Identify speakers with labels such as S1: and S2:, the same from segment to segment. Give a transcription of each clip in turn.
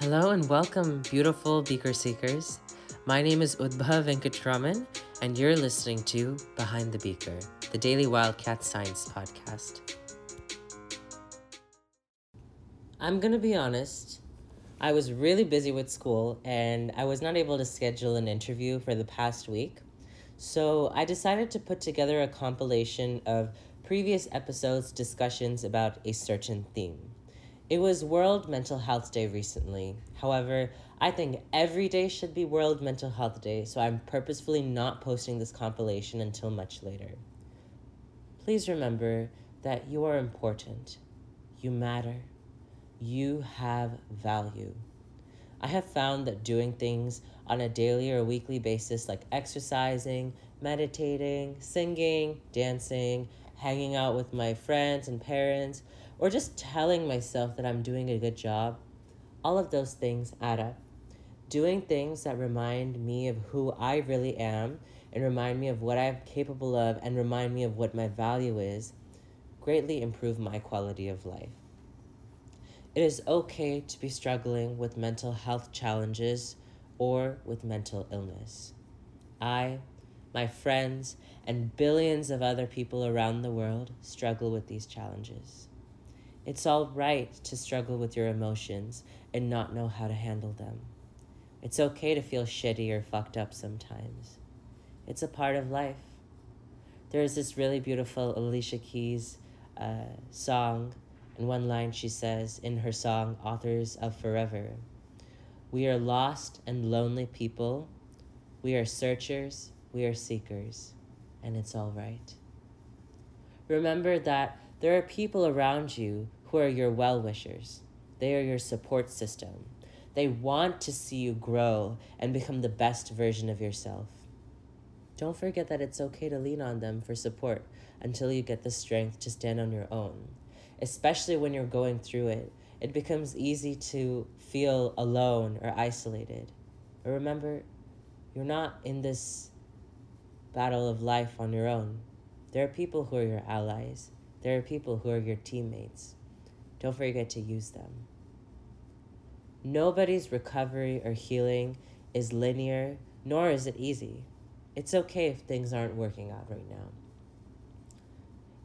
S1: Hello and welcome, beautiful Beaker Seekers. My name is Udbha Venkatraman, and you're listening to Behind the Beaker, the Daily Wildcat Science Podcast. I'm gonna be honest, I was really busy with school and I was not able to schedule an interview for the past week. So I decided to put together a compilation of previous episodes' discussions about a certain theme. It was World Mental Health Day recently. However, I think every day should be World Mental Health Day, so I'm purposefully not posting this compilation until much later. Please remember that you are important. You matter. You have value. I have found that doing things on a daily or weekly basis, like exercising, meditating, singing, dancing, hanging out with my friends and parents, or just telling myself that I'm doing a good job, all of those things add up. Doing things that remind me of who I really am and remind me of what I'm capable of and remind me of what my value is greatly improve my quality of life. It is okay to be struggling with mental health challenges or with mental illness. I, my friends, and billions of other people around the world struggle with these challenges. It's all right to struggle with your emotions and not know how to handle them. It's okay to feel shitty or fucked up sometimes. It's a part of life. There is this really beautiful Alicia Keys uh, song, and one line she says in her song, Authors of Forever We are lost and lonely people. We are searchers, we are seekers, and it's all right. Remember that there are people around you who are your well wishers. They are your support system. They want to see you grow and become the best version of yourself. Don't forget that it's okay to lean on them for support until you get the strength to stand on your own. Especially when you're going through it, it becomes easy to feel alone or isolated. But remember, you're not in this battle of life on your own. There are people who are your allies, there are people who are your teammates. Don't forget to use them. Nobody's recovery or healing is linear, nor is it easy. It's okay if things aren't working out right now.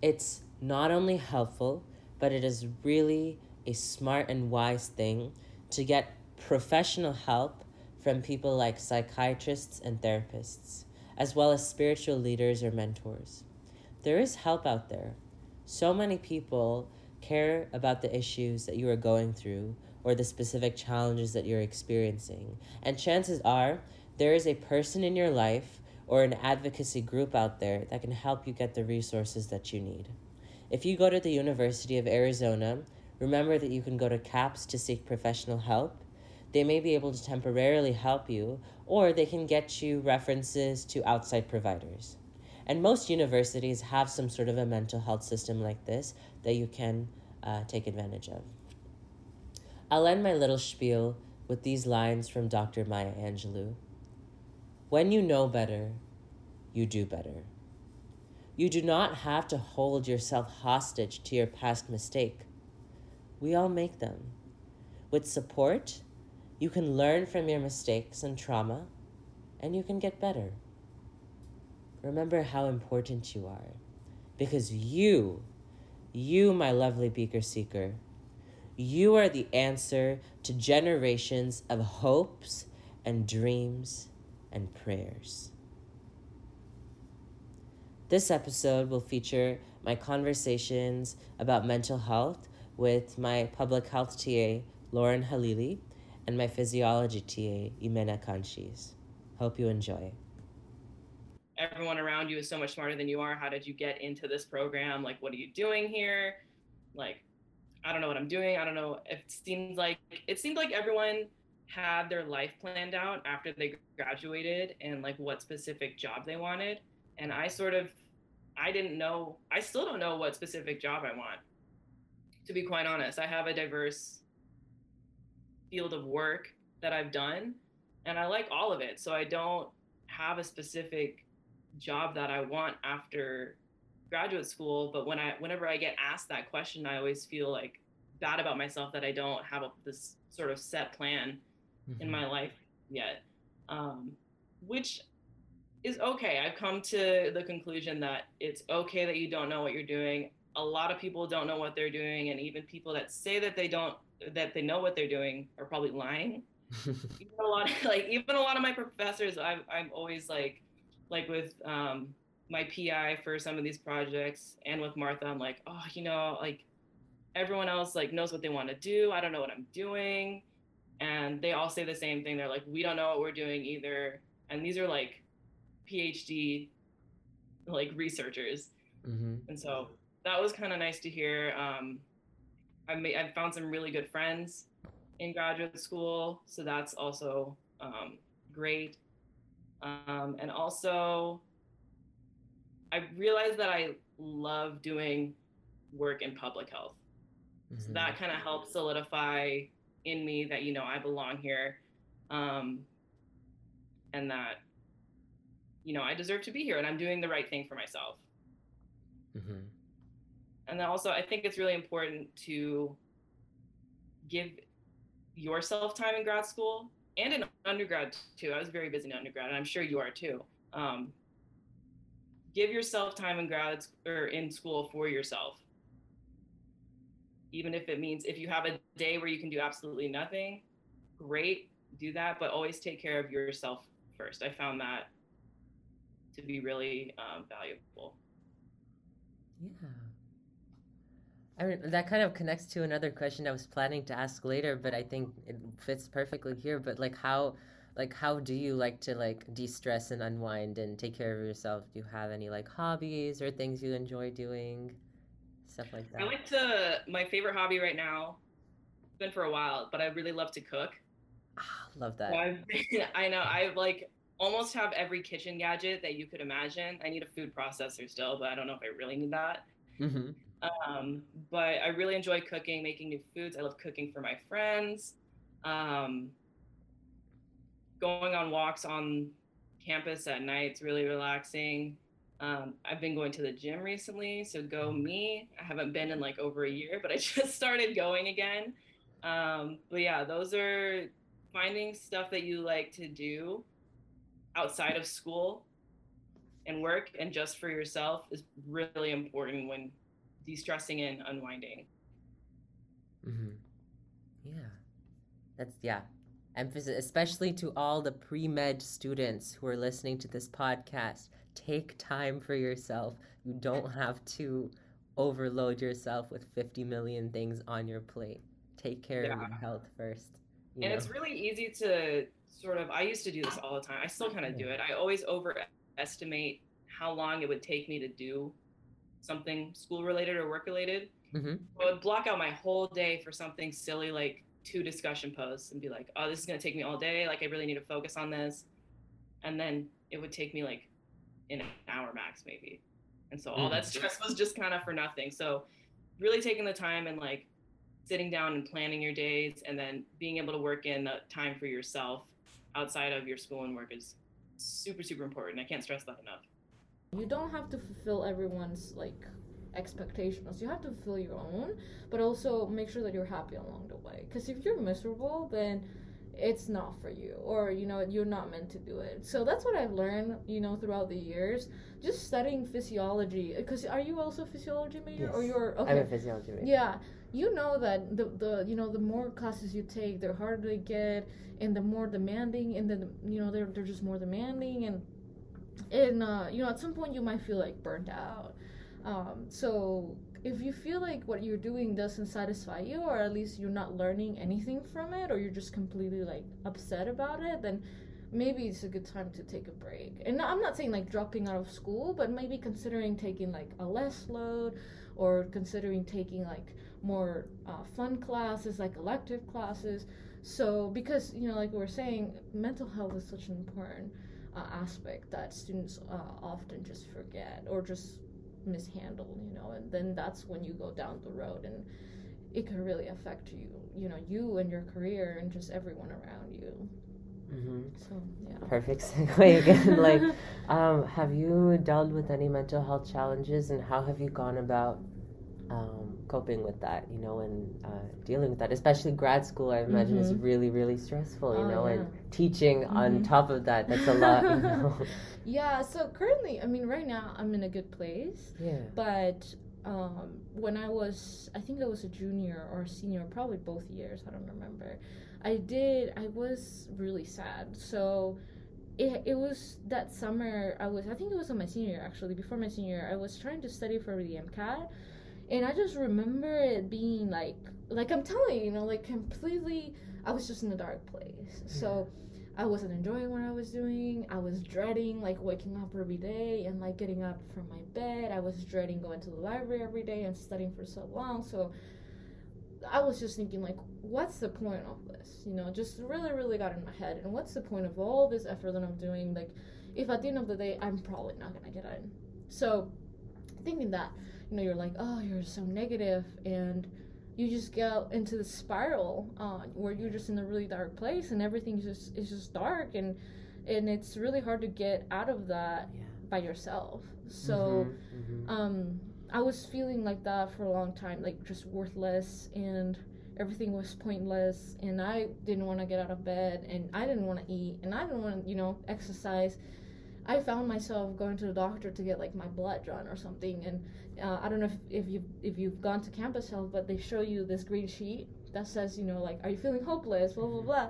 S1: It's not only helpful, but it is really a smart and wise thing to get professional help from people like psychiatrists and therapists, as well as spiritual leaders or mentors. There is help out there. So many people care about the issues that you are going through or the specific challenges that you're experiencing. And chances are there is a person in your life or an advocacy group out there that can help you get the resources that you need. If you go to the University of Arizona, remember that you can go to CAPS to seek professional help. They may be able to temporarily help you, or they can get you references to outside providers. And most universities have some sort of a mental health system like this that you can uh, take advantage of. I'll end my little spiel with these lines from Dr. Maya Angelou When you know better, you do better. You do not have to hold yourself hostage to your past mistake. We all make them. With support, you can learn from your mistakes and trauma, and you can get better. Remember how important you are because you, you, my lovely beaker seeker, you are the answer to generations of hopes and dreams and prayers. This episode will feature my conversations about mental health with my public health TA, Lauren Halili, and my physiology TA, Imena Kanchis. Hope you enjoy
S2: everyone around you is so much smarter than you are. How did you get into this program? Like, what are you doing here? Like, I don't know what I'm doing. I don't know. It seems like it seemed like everyone had their life planned out after they graduated and like what specific job they wanted. And I sort of, I didn't know. I still don't know what specific job I want. To be quite honest, I have a diverse field of work that I've done, and I like all of it. So I don't have a specific job that I want after graduate school. But when I whenever I get asked that question, I always feel like bad about myself that I don't have a, this sort of set plan mm-hmm. in my life yet, um, which is okay. I've come to the conclusion that it's okay that you don't know what you're doing. A lot of people don't know what they're doing, and even people that say that they don't that they know what they're doing are probably lying. even a lot of, like even a lot of my professors, I'm I'm always like like with um, my PI for some of these projects and with Martha, I'm like, oh, you know, like everyone else like knows what they want to do. I don't know what I'm doing. And they all say the same thing. They're like, we don't know what we're doing either. And these are like PhD like researchers. Mm-hmm. And so that was kind of nice to hear. Um, I made, I found some really good friends in graduate school, so that's also um, great. Um, and also, I realized that I love doing work in public health. Mm-hmm. So that kind of helped solidify in me that you know I belong here, um, and that you know I deserve to be here, and I'm doing the right thing for myself. Mm-hmm. And then also, I think it's really important to give yourself time in grad school and in undergrad too. I was very busy in undergrad, and I'm sure you are too. Um, give yourself time in grad or in school for yourself even if it means if you have a day where you can do absolutely nothing, great, do that, but always take care of yourself first. I found that to be really um, valuable.
S1: Yeah. I mean, that kind of connects to another question I was planning to ask later, but I think it fits perfectly here. But like, how, like, how do you like to like de-stress and unwind and take care of yourself? Do you have any like hobbies or things you enjoy doing? stuff like that.
S2: I like to. My favorite hobby right now, been for a while, but I really love to cook.
S1: Ah, love that.
S2: So I know. I like almost have every kitchen gadget that you could imagine. I need a food processor still, but I don't know if I really need that. Mm-hmm. Um, but I really enjoy cooking, making new foods. I love cooking for my friends. Um, going on walks on campus at night, it's really relaxing. Um, I've been going to the gym recently, so go me. I haven't been in like over a year, but I just started going again. Um, but yeah, those are finding stuff that you like to do outside of school and work and just for yourself is really important when de-stressing and unwinding.
S1: Mm-hmm. Yeah, that's yeah. Emphasis, especially to all the pre med students who are listening to this podcast take time for yourself. You don't have to overload yourself with 50 million things on your plate. Take care yeah. of your health first.
S2: You and know? it's really easy to sort of, I used to do this all the time. I still kind of do it. I always overestimate how long it would take me to do something school related or work related. Mm-hmm. I would block out my whole day for something silly like two discussion posts and be like, oh, this is going to take me all day. Like, I really need to focus on this. And then it would take me like in an hour max maybe and so all that mm-hmm. stress was just kind of for nothing so really taking the time and like sitting down and planning your days and then being able to work in the time for yourself outside of your school and work is super super important i can't stress that enough
S3: you don't have to fulfill everyone's like expectations. You have to fulfill your own but also make sure that you're happy along the way. Because if you're miserable then it's not for you or you know you're not meant to do it. So that's what i've learned you know throughout the years. Just studying physiology because are you also physiology major?
S1: Yes.
S3: or you're
S1: okay I'm a physiology major.
S3: yeah. You know that the, the you know the more classes you take the harder they get and the more demanding and then you know they're, they're just more demanding and and uh, you know at some point you might feel like burnt out. Um, so if you feel like what you're doing doesn't satisfy you or at least you're not learning anything from it or you're just completely like upset about it then maybe it's a good time to take a break. And i'm not saying like dropping out of school but maybe considering taking like a less load or considering taking like more uh, fun classes like elective classes. So because you know like we were saying mental health is such an important uh, aspect that students uh, often just forget or just mishandle, you know, and then that's when you go down the road and it can really affect you, you know, you and your career and just everyone around you.
S1: Mm-hmm. So yeah. Perfect segue again. like, um, have you dealt with any mental health challenges, and how have you gone about um, coping with that, you know, and uh, dealing with that. Especially grad school, I imagine is
S3: Mhm.
S1: really, really stressful, you
S3: Oh,
S1: know, and teaching on
S3: Mhm.
S1: top of that, that's a lot, you know.
S3: Yeah, so currently, I mean, right now I'm in a good place,
S1: yeah.
S3: but um, when I was, I think I was a junior or a senior, probably both years, I don't remember. I did, I was really sad. So it, it was that summer, I was, I think it was on my senior year actually, before my senior year, I was trying to study for the MCAT. And I just remember it being like, like I'm telling you, you know, like completely, I was just in a dark place. So I wasn't enjoying what I was doing. I was dreading like waking up every day and like getting up from my bed. I was dreading going to the library every day and studying for so long. So I was just thinking like, what's the point of this? You know, just really, really got in my head. And what's the point of all this effort that I'm doing? Like, if at the end of the day I'm probably not gonna get in. So thinking that, you know, you're like, oh, you're so negative and you just go into the spiral uh, where you're just in a really dark place and everything's just is just dark and and it's really hard to get out of that
S1: Yeah.
S3: by yourself so
S1: Mhm, mhm.
S3: um i was feeling like that for a long time like just worthless and everything was pointless and i didn't want to get out of bed and i didn't want to eat and i didn't want to you know exercise i found myself going to the doctor to get like my blood drawn or something and uh, I don't know if, if you if you've gone to campus health, but they show you this green sheet that says, you know, like, are you feeling hopeless? Blah blah blah,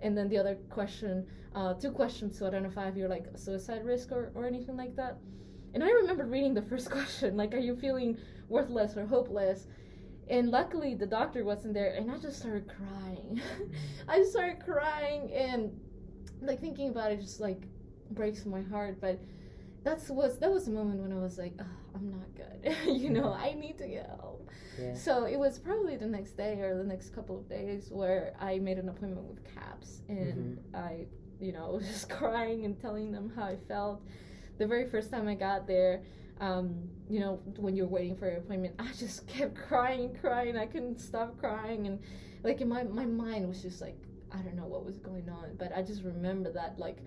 S3: and then the other question, uh, two questions to identify if you're like a suicide risk or or anything like that. And I remember reading the first question, like, are you feeling worthless or hopeless? And luckily, the doctor wasn't there, and I just started crying. I started crying, and like thinking about it just like breaks my heart. But that's was that was the moment when I was like, oh, I'm not good. you know, I need to get help.
S1: Yeah.
S3: So it was probably the next day or the next couple of days where I made an appointment with CAPS and I, you know, was just crying and telling them how I felt. The very first time I got there, um, you know, when you're waiting for your appointment, I just kept crying crying. I couldn't stop crying and like in my my mind was just like I don't know what was going on, but I just remember that like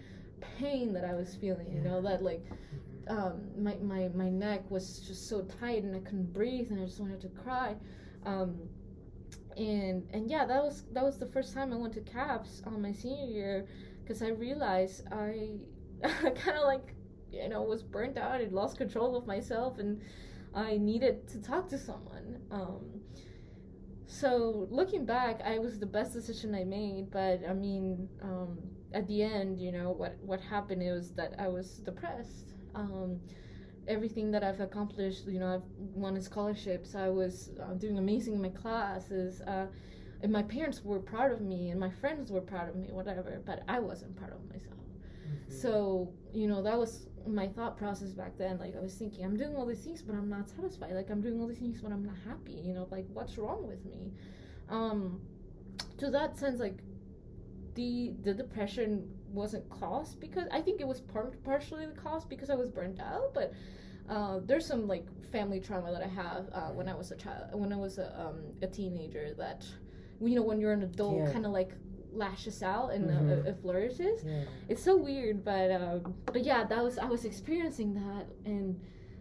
S3: pain that I was feeling, you know, that like um, my, my, my neck was just so tight and I couldn't breathe and I just wanted to cry. Um, and and yeah, that was that was the first time I went to CAPS on my senior year because I realized I I kind of like you know was burnt out and lost control of myself and I needed to talk to someone. Um, so looking back, I was the best decision I made, but I mean, um, at the end, you know, what what happened is that I was depressed. Um, everything that I've accomplished, you know, I've won scholarships. I was uh, doing amazing in my classes, uh, and my parents were proud of me, and my friends were proud of me, whatever. But I wasn't proud of myself. So you know, that was my thought process back then. Like I was thinking, I'm doing all these things, but I'm not satisfied. Like I'm doing all these things, but I'm not happy. You know, like what's wrong with me? Um, to that sense, like the the depression wasn't caused because I think it was par- partially the cause because I was burnt out, but uh, there's some like family trauma that I have uh, when I was a child, when I was a, um, a teenager. That you know, when you're an adult,
S1: Yeah.
S3: kind of like lashes out and
S1: Mhm.
S3: uh, it flourishes.
S1: Yeah.
S3: It's so weird, but um, but yeah, that was I was experiencing that, and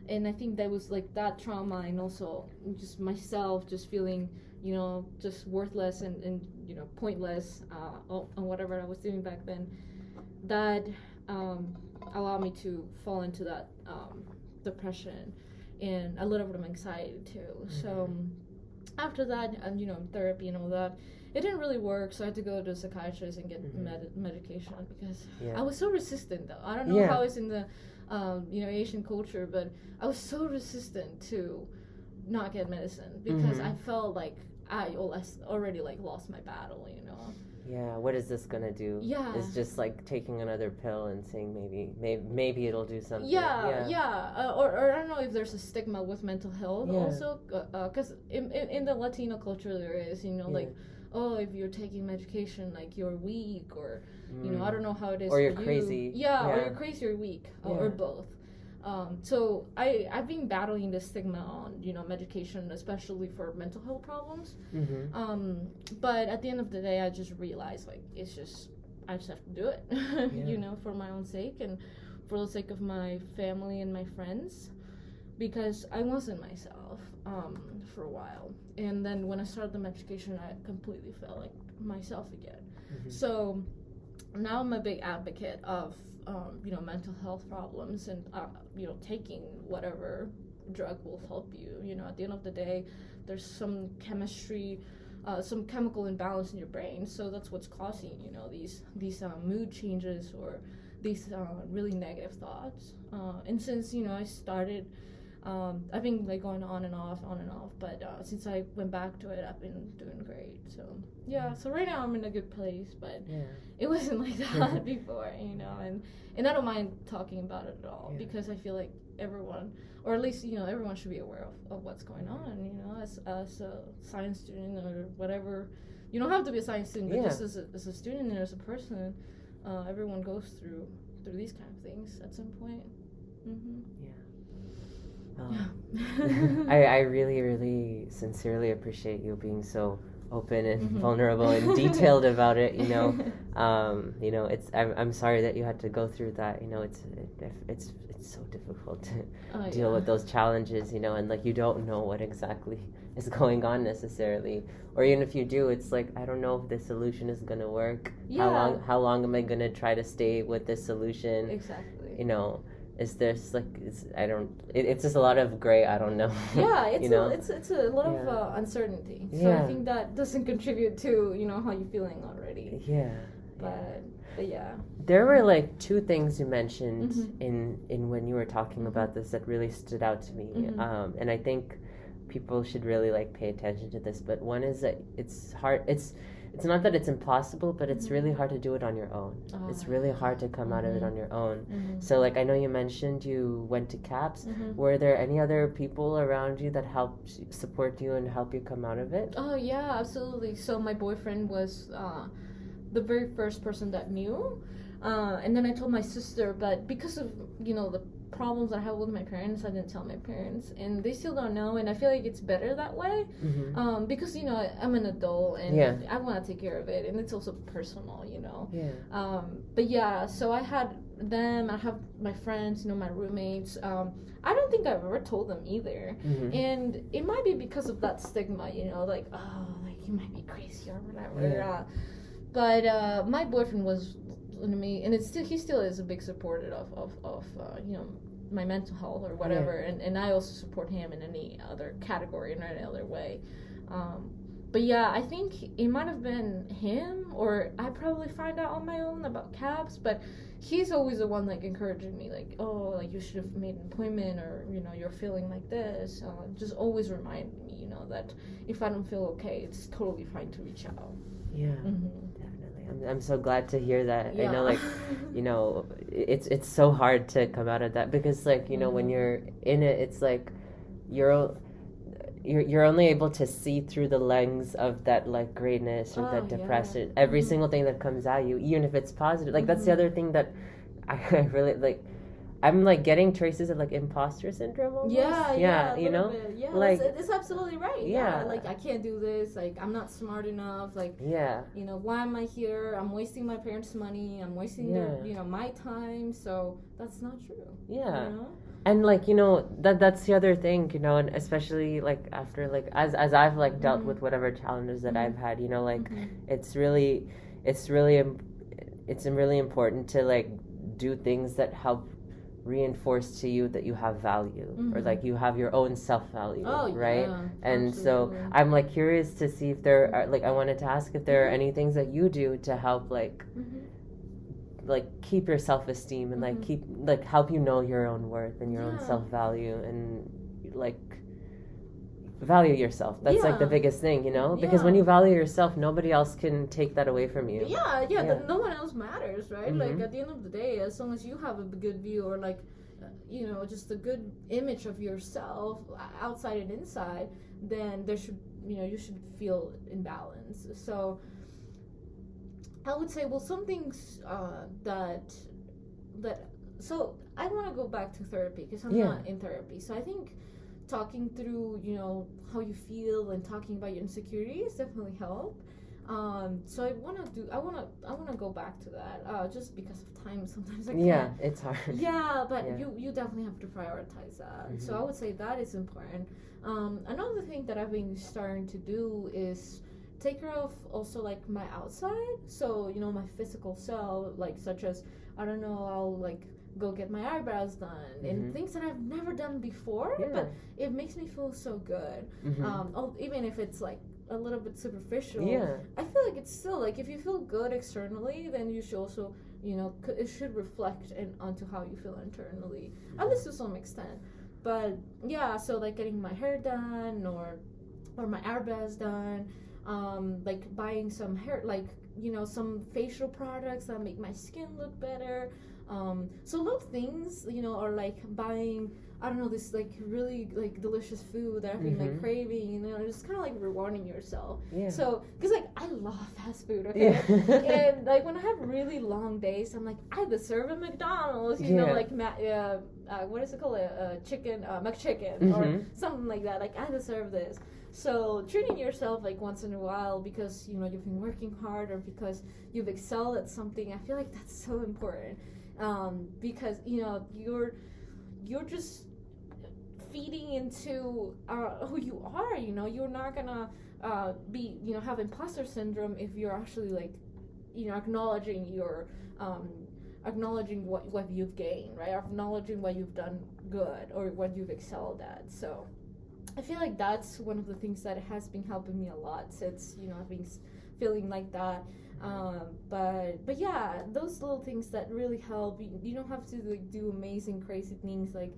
S3: and I think that was like that trauma, and also just myself just feeling you know just worthless and, and you know pointless uh, on whatever I was doing back then. That um, allowed me to fall into that um, depression and a little bit of anxiety too. So um, after that, and you know therapy and all that, it didn't really work. So I had to go to a psychiatrist and get
S1: Mhm.
S3: med- medication because
S1: Yeah.
S3: I was so resistant though. I don't know
S1: Yeah.
S3: how it's in the um, you know Asian culture, but I was so resistant to not get medicine because
S1: Mhm.
S3: I felt like I already like lost my battle, you know.
S1: Yeah, what is this gonna do?
S3: Yeah.
S1: It's just like taking another pill and saying maybe, maybe, maybe it'll do something.
S3: Yeah, yeah, Uh, or, or I don't know if there's a stigma with mental health
S1: Yeah.
S3: also, because in, in in the Latino culture there is, you know,
S1: Yeah.
S3: like, oh, if you're taking medication, like you're weak, or you know, I
S1: Mm.
S3: don't know how it is.
S1: Or
S3: for
S1: you're
S3: you.
S1: crazy.
S3: Yeah, or you're crazy or weak, or, or both. Um, so I I've been battling the stigma on you know medication, especially for mental health problems.
S1: Mm-hmm.
S3: Um, but at the end of the day, I just realized like it's just I just have to do it,
S1: Yeah.
S3: you know, for my own sake and for the sake of my family and my friends. because I wasn't myself um, for a while, and then when I started the medication, I completely felt like myself again.
S1: Mhm.
S3: So now I'm a big advocate of um, you know mental health problems and uh, you know taking whatever drug will help you. You know, at the end of the day, there's some chemistry. Uh, some chemical imbalance in your brain, so that's what's causing you know these these uh, mood changes or these uh, really negative thoughts. Uh, and since you know I started, um, I've been like going on and off, on and off. But uh, since I went back to it, I've been doing great. So yeah, so right now I'm in a good place. But
S1: Yeah.
S3: it wasn't like that before, you know. And and I don't mind talking about it at all
S1: Yeah.
S3: because I feel like everyone, or at least you know, everyone should be aware of, of what's going on. You know, as as a science student or whatever. You don't have to be a science student, but
S1: Yeah.
S3: just as a, as a student and as a person, uh, everyone goes through through these kind of things at some point. Mm-hmm.
S1: Um, I, I really, really sincerely appreciate you being so open and
S3: Mhm.
S1: vulnerable and detailed about it. You know, um, you know, it's. I'm, I'm sorry that you had to go through that. You know, it's it, it's it's so difficult to
S3: Oh,
S1: deal
S3: yeah.
S1: with those challenges. You know, and like you don't know what exactly is going on necessarily, or even if you do, it's like I don't know if the solution is gonna work. yeah. How long? How long am I gonna try to stay with this solution?
S3: Exactly.
S1: You know. Is there's like is, I don't it, it's just a lot of gray I don't know
S3: yeah, it's
S1: you know
S3: a, it's it's a lot of uh, uncertainty. So
S1: Yeah.
S3: I think that doesn't contribute to you know how you're feeling already.
S1: yeah yeah.
S3: But but yeah.
S1: There were like two things you mentioned
S3: Mhm.
S1: in in when you were talking about this that really stood out to me.
S3: Mhm.
S1: Um, and I think people should really like pay attention to this. But one is that it's hard. It's it's not that it's impossible, but it's really hard to do it on your own. it's
S3: Ah,
S1: really hard to come out of it on your own.
S3: Mhm.
S1: So like I know you mentioned you went to CAPS.
S3: Mhm.
S1: Were there any other people around you that helped support you and help you come out of it?
S3: Oh yeah, absolutely. So my boyfriend was uh, the very first person that knew, uh, and then I told my sister, but because of you know the problems I have with my parents, I didn't tell my parents, and they still don't know. And I feel like it's better that way,
S1: Mm-hmm.
S3: um, because you know I'm an adult and
S1: Yeah.
S3: I want to take care of it, and it's also personal, you know.
S1: Yeah.
S3: Um, but yeah, so I had them. I have my friends, you know, my roommates. Um, I don't think I've ever told them either.
S1: Mm-hmm.
S3: And it might be because of that stigma, you know, like, oh, like you might be crazy or whatever.
S1: Yeah.
S3: Uh, but uh, my boyfriend was me, and it's still he still is a big supporter of of, of uh, you know my mental health or whatever, and and I also support him in any other category in any other way. Um, but yeah, I think it might have been him, or I probably find out on my own about CAPS. But he's always the one like encouraging me, like, oh, like you should have made an appointment, or you know, you're feeling like this. Uh, just always reminding me, you know, that if I don't feel okay, it's totally fine to reach out.
S1: Yeah.
S3: Mm-hmm.
S1: I'm, I'm so glad to hear that.
S3: Yeah.
S1: I know, like, you know, it's it's so hard to come out of that because, like, you know, when
S3: Mhm.
S1: you're in it, it's like you're you're you're only able to see through the lens of that like greatness or
S3: Oh,
S1: that
S3: yeah.
S1: depression. Every
S3: Mhm.
S1: single thing that comes at you, even if it's positive. Like that's the
S3: Mhm.
S1: other thing that I really like. I'm like getting traces of like imposter syndrome. Almost.
S3: Yeah, yeah,
S1: yeah. You know.
S3: bit. yeah,
S1: like-
S3: it's, it's absolutely right. Yeah.
S1: Yeah.
S3: like I can't do this. Like I'm not smart enough. Like
S1: Yeah.
S3: you know, why am I here? I'm wasting my parents' money. I'm wasting their,
S1: Yeah.
S3: you know, my time. So that's not true.
S1: Yeah.
S3: You know?
S1: and like you know that that's the other thing you know and especially like after like as as i've like dealt
S3: Mhm.
S1: with whatever challenges that
S3: Mhm.
S1: i've had you know like
S3: Mhm.
S1: it's really it's really it's really important to like do things that help reinforce to you that you have value or
S3: Mhm.
S1: like you have your own self value
S3: Oh,
S1: right
S3: yeah,
S1: and so i'm like curious to see if there are like i wanted to ask if there are
S3: Mhm.
S1: any things that you do to help like
S3: Mhm.
S1: like keep your self-esteem and like
S3: Mhm.
S1: keep like help you know your own worth and your own self-value and like value yourself that's like the biggest thing you know because when you value yourself nobody else can take that away from you
S3: Yeah, yeah,
S1: Yeah.
S3: no one else matters, right? Like
S1: Mhm.
S3: at the end of the day, as long as you have a good view or like, uh, you know, just a good image of yourself outside and inside, then there should, you know, you should feel in balance. So I would say, well, some things uh, that that so I want to go back to therapy because I'm
S1: Yeah.
S3: not in therapy. So I think talking through, you know, how you feel and talking about your insecurities definitely help. Um, so I want to do. I want to. I want to go back to that. Uh, just because of time, sometimes I can't.
S1: Yeah, it's hard.
S3: Yeah, but
S1: Yeah.
S3: you you definitely have to prioritize that. So
S1: Mhm.
S3: I would say that is important. Um, another thing that I've been starting to do is take care of also like my outside. So you know my physical self, like such as I don't know, I'll like go get my eyebrows done
S1: Mhm.
S3: and things that I've never done before.
S1: Yeah.
S3: But it makes me feel so good.
S1: Mhm.
S3: Um, oh, even if it's like a little bit superficial.
S1: yeah.
S3: I feel like it's still like if you feel good externally, then you should also, you know, it should reflect in, onto how you feel internally, at least to some extent. But yeah, so like getting my hair done or or my eyebrows done, um, like buying some hair, like you know, some facial products that make my skin look better. Um, so little things, you know, are like buying, I don't know, this like really like delicious food that I've been like
S1: Mhm.
S3: craving, you know, just kind of like rewarding yourself.
S1: Yeah.
S3: So, because like I love fast food, okay?
S1: yeah.
S3: and like when I have really long days, I'm like, I deserve a McDonald's, you know, like ma- uh, uh, what is it called, a uh, chicken, uh, McChicken, or
S1: Mhm.
S3: something like that. Like I deserve this. So treating yourself like once in a while because you know you've been working hard or because you've excelled at something, I feel like that's so important. Um, because you know you're you're just feeding into uh, who you are. You know, you're not gonna uh, be you know have imposter syndrome if you're actually like you know acknowledging your um, acknowledging what what you've gained, right? Acknowledging what you've done good or what you've excelled at. So. I feel like that's one of the things that has been helping me a lot since you know I've been feeling like that. Um, but but yeah, those little things that really help. You, you don't have to like do amazing, crazy things like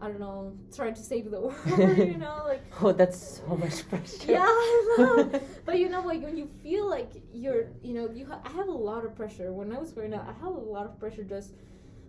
S3: I don't know, trying to save the world. you know, like
S1: Oh, that's so much pressure.
S3: yeah, I know. but you know, like when you feel like you're, you know, you. Ha- I have a lot of pressure. When I was growing up, I had a lot of pressure just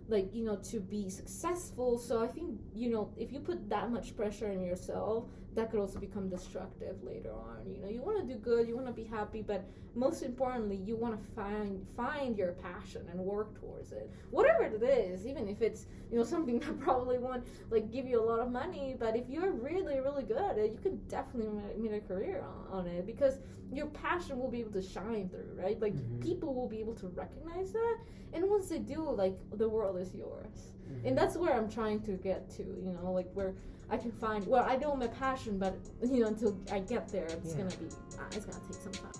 S3: like you know to be successful. So i think you know if you put that much pressure on yourself that could also become destructive later on. You know you want to do good you want to be happy but most importantly you want to find find your passion and work towards it. Whatever it is even if it's you know something that probably won't like give you a lot of money but if you're really really good at it you can definitely make a career on, on it because your passion will be able to shine through right? Like
S1: Mhm.
S3: people will be able to recognize that. And once they do like the world is yours
S1: Mhm.
S3: and that's where i'm trying to get to you know like where i can find well i know my passion but you know until i get there it's
S1: Yeah.
S3: gonna be uh, it's gonna take some time